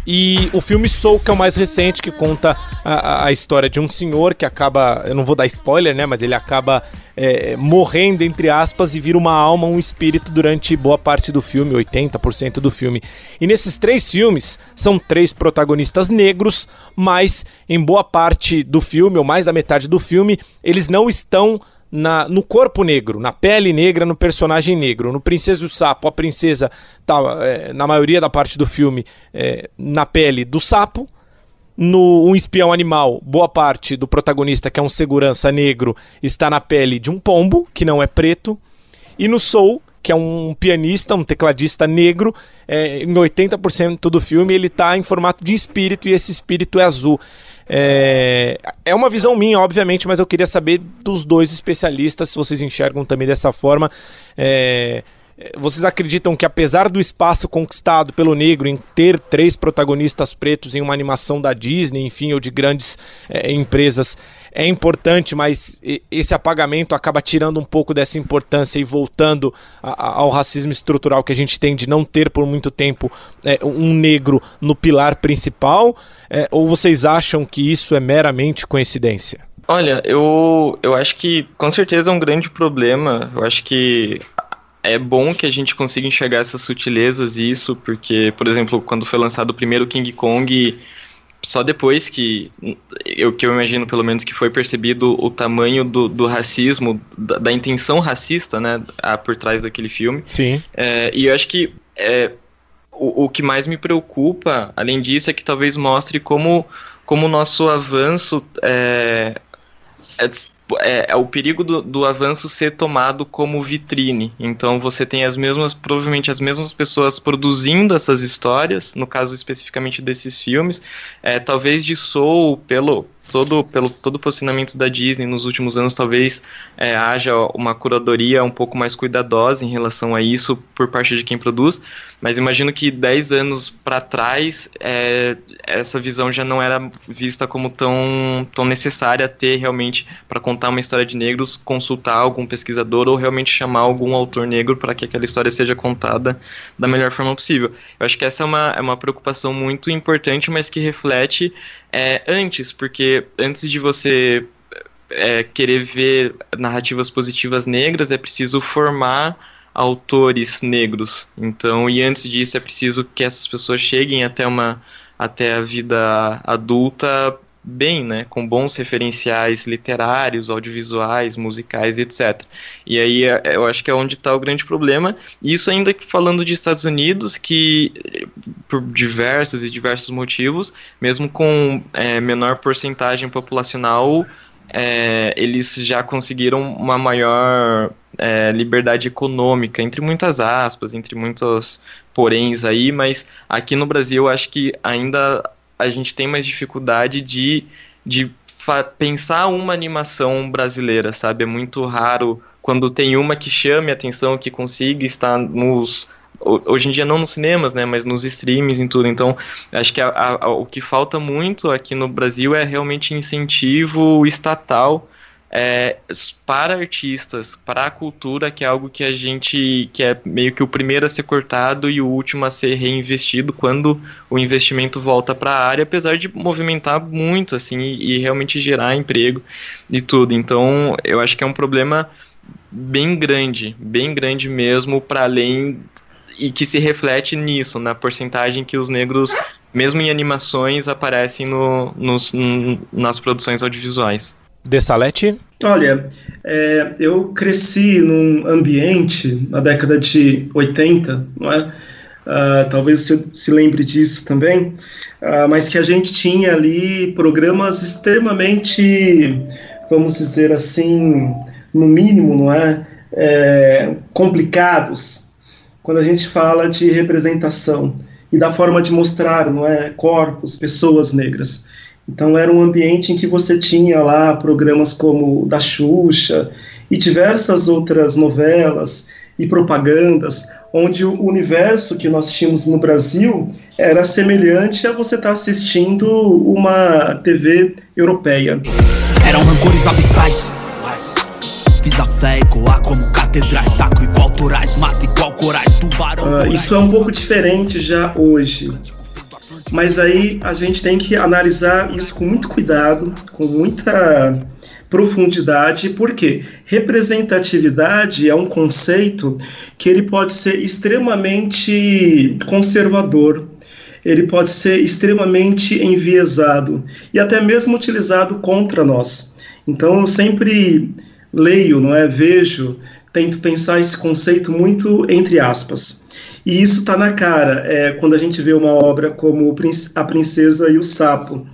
E o filme Soul, que é o mais recente, que conta a, a, história de um senhor que acaba. Eu não vou dar spoiler, né? Mas ele acaba é, morrendo, entre aspas, e vira uma alma, um espírito durante boa parte do filme, 80% do filme. E nesses três filmes, são três protagonistas negros, mas em boa parte do filme, ou mais da metade do filme, eles não estão na, no corpo negro, na pele negra, no personagem negro. No Princesa e o Sapo, a princesa tá, é, na maioria da parte do filme, é, na pele do sapo. No Um Espião Animal, boa parte do protagonista, que é um segurança negro, está na pele de um pombo, que não é preto. E no Soul, que é um pianista, um tecladista negro, é, em 80% do filme ele está em formato de espírito e esse espírito é azul. É, é uma visão minha, obviamente, mas eu queria saber dos dois especialistas se vocês enxergam também dessa forma. É, vocês acreditam que apesar do espaço conquistado pelo negro em ter três protagonistas pretos em uma animação da Disney, enfim, ou de grandes é, empresas, é importante, mas esse apagamento acaba tirando um pouco dessa importância e voltando a, a, ao racismo estrutural que a gente tem de não ter por muito tempo é, um negro no pilar principal? É, ou vocês acham que isso é meramente coincidência? Olha, eu, eu acho que com certeza é um grande problema. Eu acho que é bom que a gente consiga enxergar essas sutilezas e isso, porque, por exemplo, quando foi lançado o primeiro King Kong, só depois que eu que eu imagino pelo menos que foi percebido o tamanho do, do racismo, da, da, intenção racista, né, por trás daquele filme. Sim. É, e eu acho que é, o, o que mais me preocupa, além disso, é que talvez mostre como como o nosso avanço é, é é, o perigo do, do, avanço ser tomado como vitrine. Então você tem as mesmas, provavelmente as mesmas pessoas produzindo essas histórias, no caso especificamente desses filmes, é, talvez de Soul, pelo todo, pelo todo posicionamento da Disney nos últimos anos, talvez é, haja uma curadoria um pouco mais cuidadosa em relação a isso por parte de quem produz, mas imagino que 10 anos para trás é, essa visão já não era vista como tão, tão necessária ter realmente para contar uma história de negros, consultar algum pesquisador ou realmente chamar algum autor negro para que aquela história seja contada da melhor forma possível. Eu acho que essa é uma, é uma preocupação muito importante, mas que reflete é, antes, porque antes de você é, querer ver narrativas positivas negras, é preciso formar autores negros. Então, e antes disso é preciso que essas pessoas cheguem até uma até a vida adulta bem, né, com bons referenciais literários, audiovisuais, musicais, etc. E aí é, eu acho que é onde está o grande problema. Isso ainda falando de Estados Unidos, que por diversos e diversos motivos, mesmo com é, menor porcentagem populacional, é, eles já conseguiram uma maior é, liberdade econômica, entre muitas aspas, entre muitos poréns aí, mas aqui no Brasil acho que ainda a gente tem mais dificuldade de, de pensar uma animação brasileira, sabe? É muito raro quando tem uma que chame a atenção, que consiga estar nos. Hoje em dia não nos cinemas, né? Mas nos streams e tudo. Então, acho que a, a, o que falta muito aqui no Brasil é realmente incentivo estatal é, para artistas, para a cultura, que é algo que a gente, que é meio que o primeiro a ser cortado e o último a ser reinvestido quando o investimento volta para a área, apesar de movimentar muito, assim, e, e realmente gerar emprego e tudo. Então, eu acho que é um problema bem grande, bem grande mesmo, para além e que se reflete nisso, na porcentagem que os negros, mesmo em animações, aparecem no, nos, nas produções audiovisuais. De Salete? Olha, é, eu cresci num ambiente na década de 80, não é? Uh, talvez você se lembre disso também, uh, mas que a gente tinha ali programas extremamente, vamos dizer assim, no mínimo, não é? é complicados, quando a gente fala de representação e da forma de mostrar, não é, corpos, pessoas negras. Então era um ambiente em que você tinha lá programas como da Xuxa e diversas outras novelas e propagandas, onde o universo que nós tínhamos no Brasil era semelhante a você estar tá assistindo uma TV europeia. Eram rancores abissais. Fiz a fé ecoar como catedrais, sacro igual torais, mata igual corais, tubarão. Uh, isso é um pouco diferente já hoje mas aí a gente tem que analisar isso com muito cuidado, com muita profundidade, porque representatividade é um conceito que ele pode ser extremamente conservador, ele pode ser extremamente enviesado e até mesmo utilizado contra nós. Então eu sempre leio, não é, vejo, tento pensar esse conceito muito entre aspas. E isso está na cara é, quando a gente vê uma obra como A Princesa e o Sapo.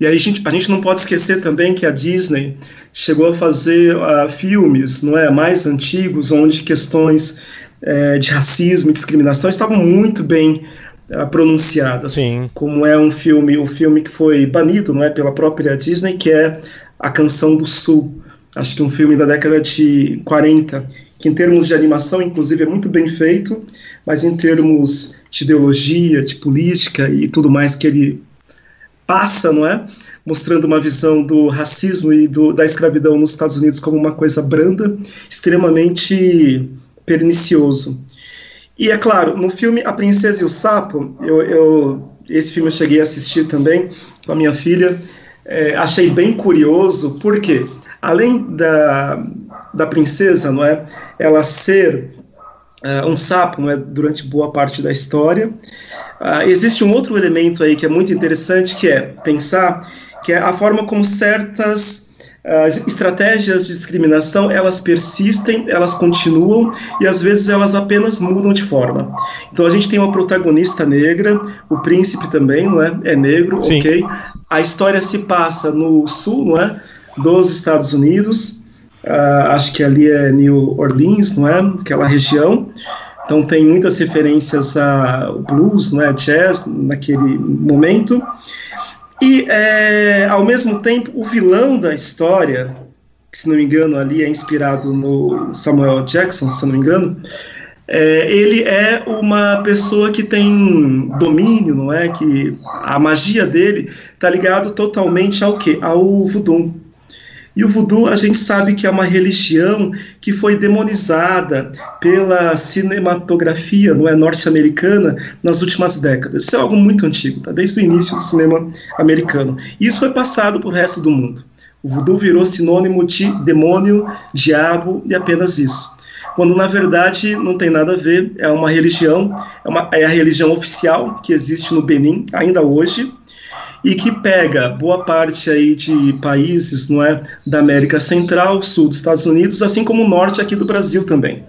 E aí a gente, a gente não pode esquecer também que a Disney chegou a fazer uh, filmes não é, mais antigos, onde questões é, de racismo e discriminação estavam muito bem uh, pronunciadas. Sim. Como é um filme, o um filme que foi banido não é, pela própria Disney, que é A Canção do Sul. Acho que um filme da década de 40 que em termos de animação, inclusive, é muito bem feito, mas em termos de ideologia, de política e tudo mais que ele passa, não é? Mostrando uma visão do racismo e do, da escravidão nos Estados Unidos como uma coisa branda, extremamente pernicioso. E é claro, no filme A Princesa e o Sapo, eu, eu esse filme eu cheguei a assistir também com a minha filha, é, achei bem curioso, porque além da, da princesa, não é? Ela ser uh, um sapo, não é? Durante boa parte da história. Uh, existe um outro elemento aí que é muito interessante, que é pensar que é a forma como certas as estratégias de discriminação elas persistem, elas continuam e às vezes elas apenas mudam de forma. Então a gente tem uma protagonista negra, o príncipe também, não é? É negro, Sim. ok? A história se passa no sul, não é? Dos Estados Unidos Uh, acho que ali é New Orleans, não é? Aquela região. Então tem muitas referências a blues, não é? Jazz naquele momento. E é, ao mesmo tempo o vilão da história, que se não me engano ali é inspirado no Samuel Jackson, se não me engano, é, ele é uma pessoa que tem domínio, não é? Que a magia dele está ligado totalmente ao que? Ao voodoo. E o voodoo a gente sabe que é uma religião que foi demonizada pela cinematografia não é, norte-americana nas últimas décadas. Isso é algo muito antigo, tá? desde o início do cinema americano. E isso foi passado para o resto do mundo. O voodoo virou sinônimo de demônio, diabo e apenas isso. quando na verdade não tem nada a ver, é uma religião, é, uma, é a religião oficial que existe no Benin ainda hoje, e que pega boa parte aí de países, não é, da América Central, Sul dos Estados Unidos, assim como o norte aqui do Brasil também.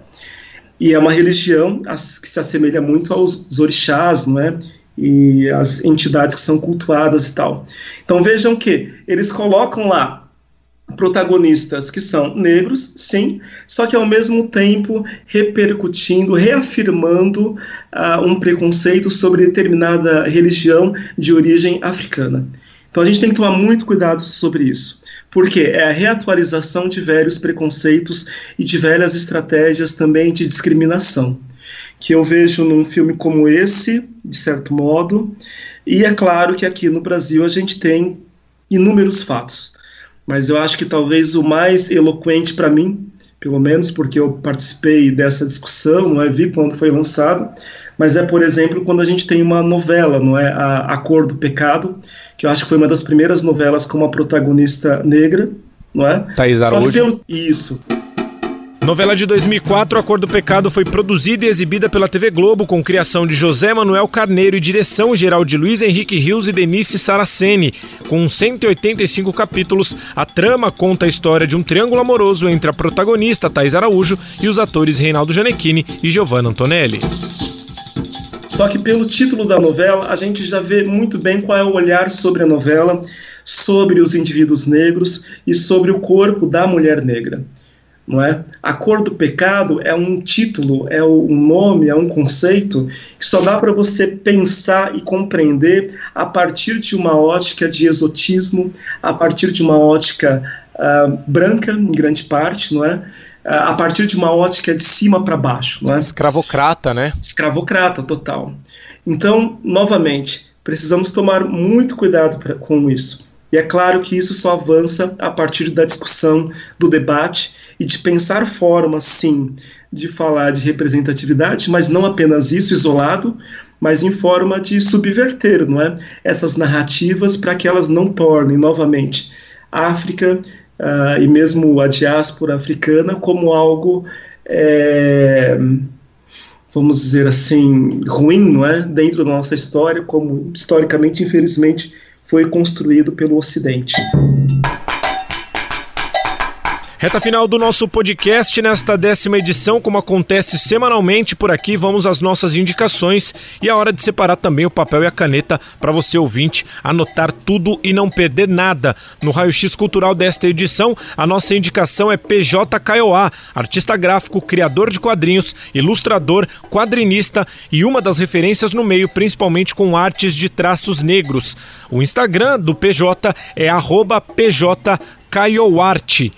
E é uma religião que se assemelha muito aos orixás, não é? E as entidades que são cultuadas e tal. Então vejam que eles colocam lá protagonistas que são negros, sim, só que ao mesmo tempo repercutindo, reafirmando uh, um preconceito sobre determinada religião de origem africana. Então a gente tem que tomar muito cuidado sobre isso, porque é a reatualização de velhos preconceitos e de velhas estratégias também de discriminação, que eu vejo num filme como esse, de certo modo, e é claro que aqui no Brasil a gente tem inúmeros fatos mas eu acho que talvez o mais eloquente para mim, pelo menos porque eu participei dessa discussão, não é, vi quando foi lançado, mas é, por exemplo, quando a gente tem uma novela, não é, a, a Cor do Pecado, que eu acho que foi uma das primeiras novelas com uma protagonista negra, não é? Thaís Araújo. Pelo... Isso. Novela de 2004, A Cor do Pecado foi produzida e exibida pela TV Globo com criação de José Manuel Carneiro e direção geral de Luiz Henrique Rios e Denise Saraceni. Com 185 capítulos, a trama conta a história de um triângulo amoroso entre a protagonista Thais Araújo e os atores Reinaldo Gianecchini e Giovanna Antonelli. Só que pelo título da novela, a gente já vê muito bem qual é o olhar sobre a novela, sobre os indivíduos negros e sobre o corpo da mulher negra não é? A cor do pecado é um título, é um nome, é um conceito que só dá para você pensar e compreender a partir de uma ótica de exotismo, a partir de uma ótica uh, branca, em grande parte, não é? Uh, a partir de uma ótica de cima para baixo, não é? Escravocrata, né? Escravocrata, total. Então, novamente, precisamos tomar muito cuidado pra, com isso. E é claro que isso só avança a partir da discussão, do debate e de pensar formas, sim, de falar de representatividade, mas não apenas isso isolado, mas em forma de subverter, não é? Essas narrativas para que elas não tornem novamente a África uh, e mesmo a diáspora africana como algo é, vamos dizer assim, ruim, não é? Dentro da nossa história, como historicamente, infelizmente, foi construído pelo Ocidente. Reta final do nosso podcast nesta décima edição, como acontece semanalmente por aqui, vamos às nossas indicações e a hora de separar também o papel e a caneta para você ouvinte anotar tudo e não perder nada. No raio-x cultural desta edição, a nossa indicação é PJ Kaiowá, artista gráfico, criador de quadrinhos, ilustrador, quadrinista e uma das referências no meio, principalmente com artes de traços negros. O Instagram do PJ é arroba PJ Kaiowarte.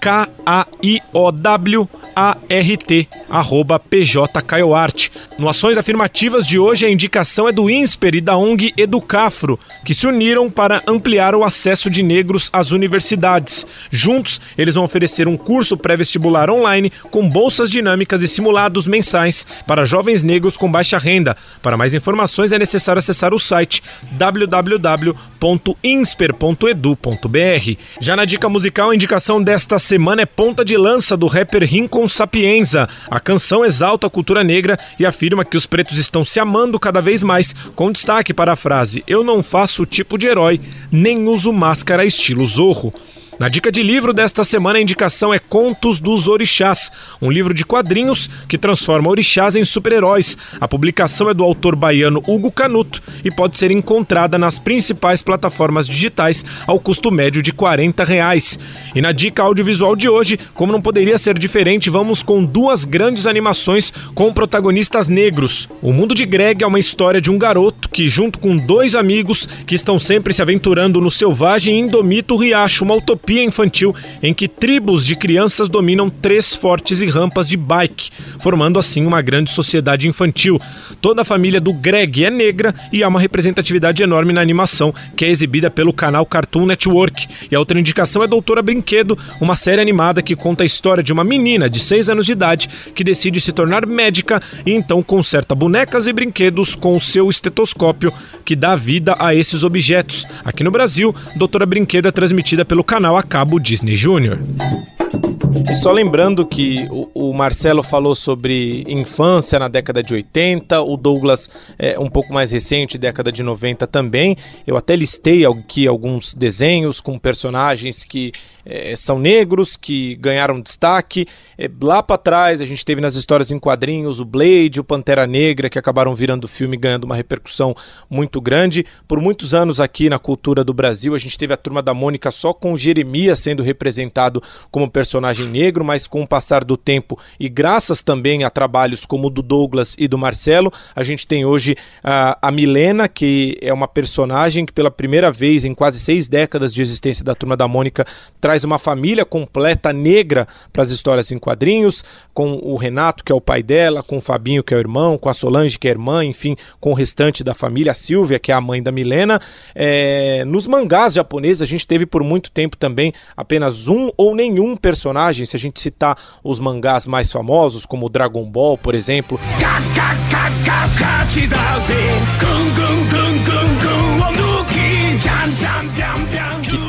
K-A-I-O-W-A-R-T, arroba PJ Caioarte. No Ações Afirmativas de hoje, a indicação é do INSPER e da ONG Educafro, que se uniram para ampliar o acesso de negros às universidades. Juntos, eles vão oferecer um curso pré-vestibular online com bolsas dinâmicas e simulados mensais para jovens negros com baixa renda. Para mais informações, é necessário acessar o site www.insper.edu.br. Já na dica musical, a indicação desta semana é ponta de lança do rapper Rincon Sapienza. A canção exalta a cultura negra e afirma que os pretos estão se amando cada vez mais, com destaque para a frase: Eu não faço tipo de herói, nem uso máscara estilo Zorro. Na dica de livro desta semana, a indicação é Contos dos Orixás, um livro de quadrinhos que transforma orixás em super-heróis. A publicação é do autor baiano Hugo Canuto e pode ser encontrada nas principais plataformas digitais ao custo médio de 40 reais. E na dica audiovisual de hoje, como não poderia ser diferente, vamos com duas grandes animações com protagonistas negros. O Mundo de Greg é uma história de um garoto que, junto com dois amigos que estão sempre se aventurando no selvagem e indomito riacho, uma utopia infantil em que tribos de crianças dominam três fortes e rampas de bike, formando assim uma grande sociedade infantil. Toda a família do Greg é negra e há uma representatividade enorme na animação, que é exibida pelo canal Cartoon Network. E a outra indicação é Doutora Brinquedo, uma série animada que conta a história de uma menina de 6 anos de idade que decide se tornar médica e então conserta bonecas e brinquedos com o seu estetoscópio, que dá vida a esses objetos. Aqui no Brasil, Doutora Brinquedo é transmitida pelo canal a cabo Disney Junior. E só lembrando que o, o, Marcelo falou sobre infância na década de 80, o Douglas é um pouco mais recente, década de 90 também. Eu até listei aqui alguns desenhos com personagens que é, são negros, que ganharam destaque. É, lá para trás a gente teve nas histórias em quadrinhos o Blade, o Pantera Negra, que acabaram virando filme ganhando uma repercussão muito grande. Por muitos anos aqui na cultura do Brasil a gente teve a Turma da Mônica só com Jeremias sendo representado como personagem negro, mas com o passar do tempo e graças também a trabalhos como o do Douglas e do Marcelo, a gente tem hoje a, a Milena, que é uma personagem que pela primeira vez em quase seis décadas de existência da Turma da Mônica traz uma família completa negra para as histórias em quadrinhos, com o Renato, que é o pai dela, com o Fabinho, que é o irmão, com a Solange, que é a irmã, enfim, com o restante da família, a Silvia, que é a mãe da Milena. É, nos mangás japoneses, a gente teve por muito tempo também apenas um ou nenhum personagem, se a gente citar os mangás mais famosos, como Dragon Ball, por exemplo.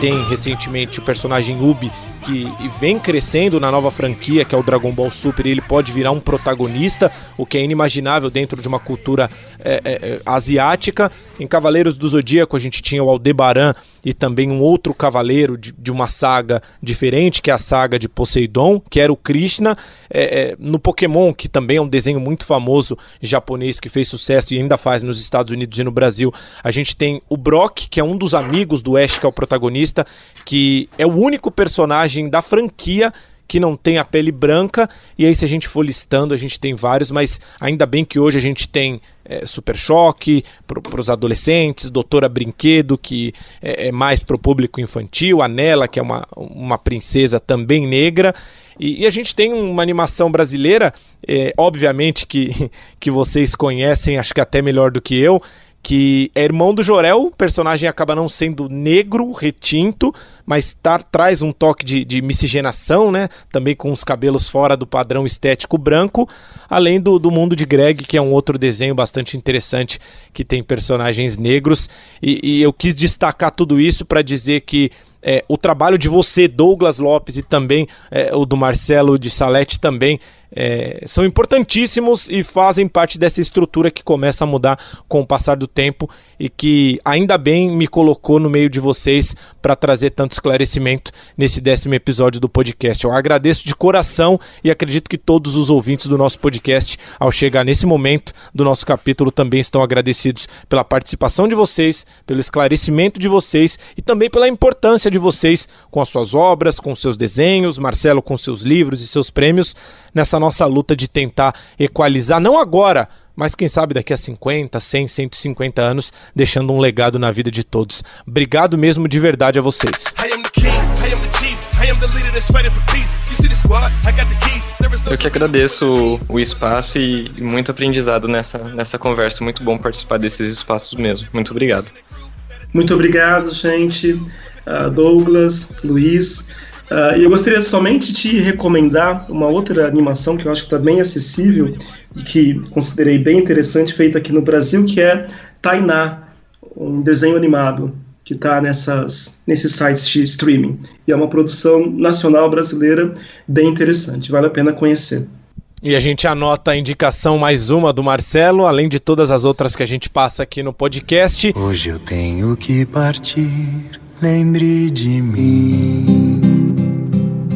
Tem recentemente o personagem Ubi que vem crescendo na nova franquia, que é o Dragon Ball Super, ele pode virar um protagonista, o que é inimaginável dentro de uma cultura é, é, asiática. Em Cavaleiros do Zodíaco a gente tinha o Aldebaran e também um outro cavaleiro de, de uma saga diferente, que é a saga de Poseidon, que era o Krishna. É, no Pokémon, que também é um desenho muito famoso japonês, que fez sucesso e ainda faz nos Estados Unidos e no Brasil, a gente tem o Brock, que é um dos amigos do Ash, que é o protagonista, que é o único personagem personagem da franquia que não tem a pele branca. E aí, se a gente for listando, a gente tem vários, mas ainda bem que hoje a gente tem é, Super Choque para os adolescentes, Doutora Brinquedo, que é, é mais para o público infantil, a Nela, que é uma, uma princesa também negra. E, e a gente tem uma animação brasileira, é, obviamente que, que vocês conhecem, acho que até melhor do que eu, que é irmão do Jorel, o personagem acaba não sendo negro, retinto, mas tá, traz um toque de, de, miscigenação, né? Também com os cabelos fora do padrão estético branco, além do, do mundo de Greg, que é um outro desenho bastante interessante que tem personagens negros. E, e eu quis destacar tudo isso para dizer que é, o trabalho de você, Douglas Lopes, e também é, o do Marcelo de Salete também é, são importantíssimos e fazem parte dessa estrutura que começa a mudar com o passar do tempo e que ainda bem me colocou no meio de vocês para trazer tanto esclarecimento nesse décimo episódio do podcast. Eu agradeço de coração e acredito que todos os ouvintes do nosso podcast, ao chegar nesse momento do nosso capítulo, também estão agradecidos pela participação de vocês, pelo esclarecimento de vocês e também pela importância de vocês com as suas obras, com seus desenhos, Marcelo com seus livros e seus prêmios nessa nossa luta de tentar equalizar, não agora, mas quem sabe daqui a 50, 100, 150 anos, deixando um legado na vida de todos. Obrigado mesmo de verdade a vocês. Eu que agradeço o espaço e muito aprendizado nessa, nessa conversa. Muito bom participar desses espaços mesmo. Muito obrigado. Muito obrigado, gente. Uh, Douglas, Luiz. Uh, e eu gostaria somente de recomendar uma outra animação que eu acho que está bem acessível e que considerei bem interessante, feita aqui no Brasil, que é Tainá, um desenho animado que está nesses sites de streaming. E é uma produção nacional brasileira bem interessante, vale a pena conhecer. E a gente anota a indicação mais uma do Marcelo, além de todas as outras que a gente passa aqui no podcast. Hoje eu tenho que partir, lembre de mim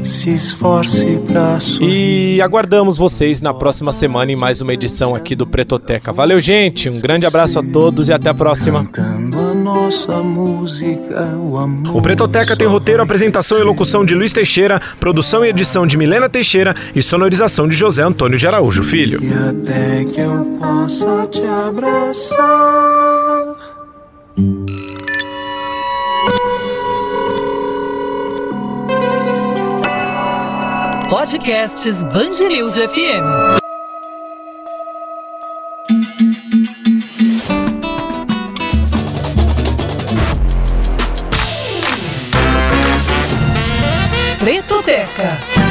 se esforce pra E aguardamos vocês na próxima semana em mais uma edição aqui do Pretoteca. Valeu, gente. Um grande abraço a todos e até a próxima. O Pretoteca tem roteiro, apresentação e locução de Luiz Teixeira, produção e edição de Milena Teixeira e sonorização de José Antônio de Araújo Filho. E até que eu possa te abraçar. Podcasts Bangerils FM. Pretoteca.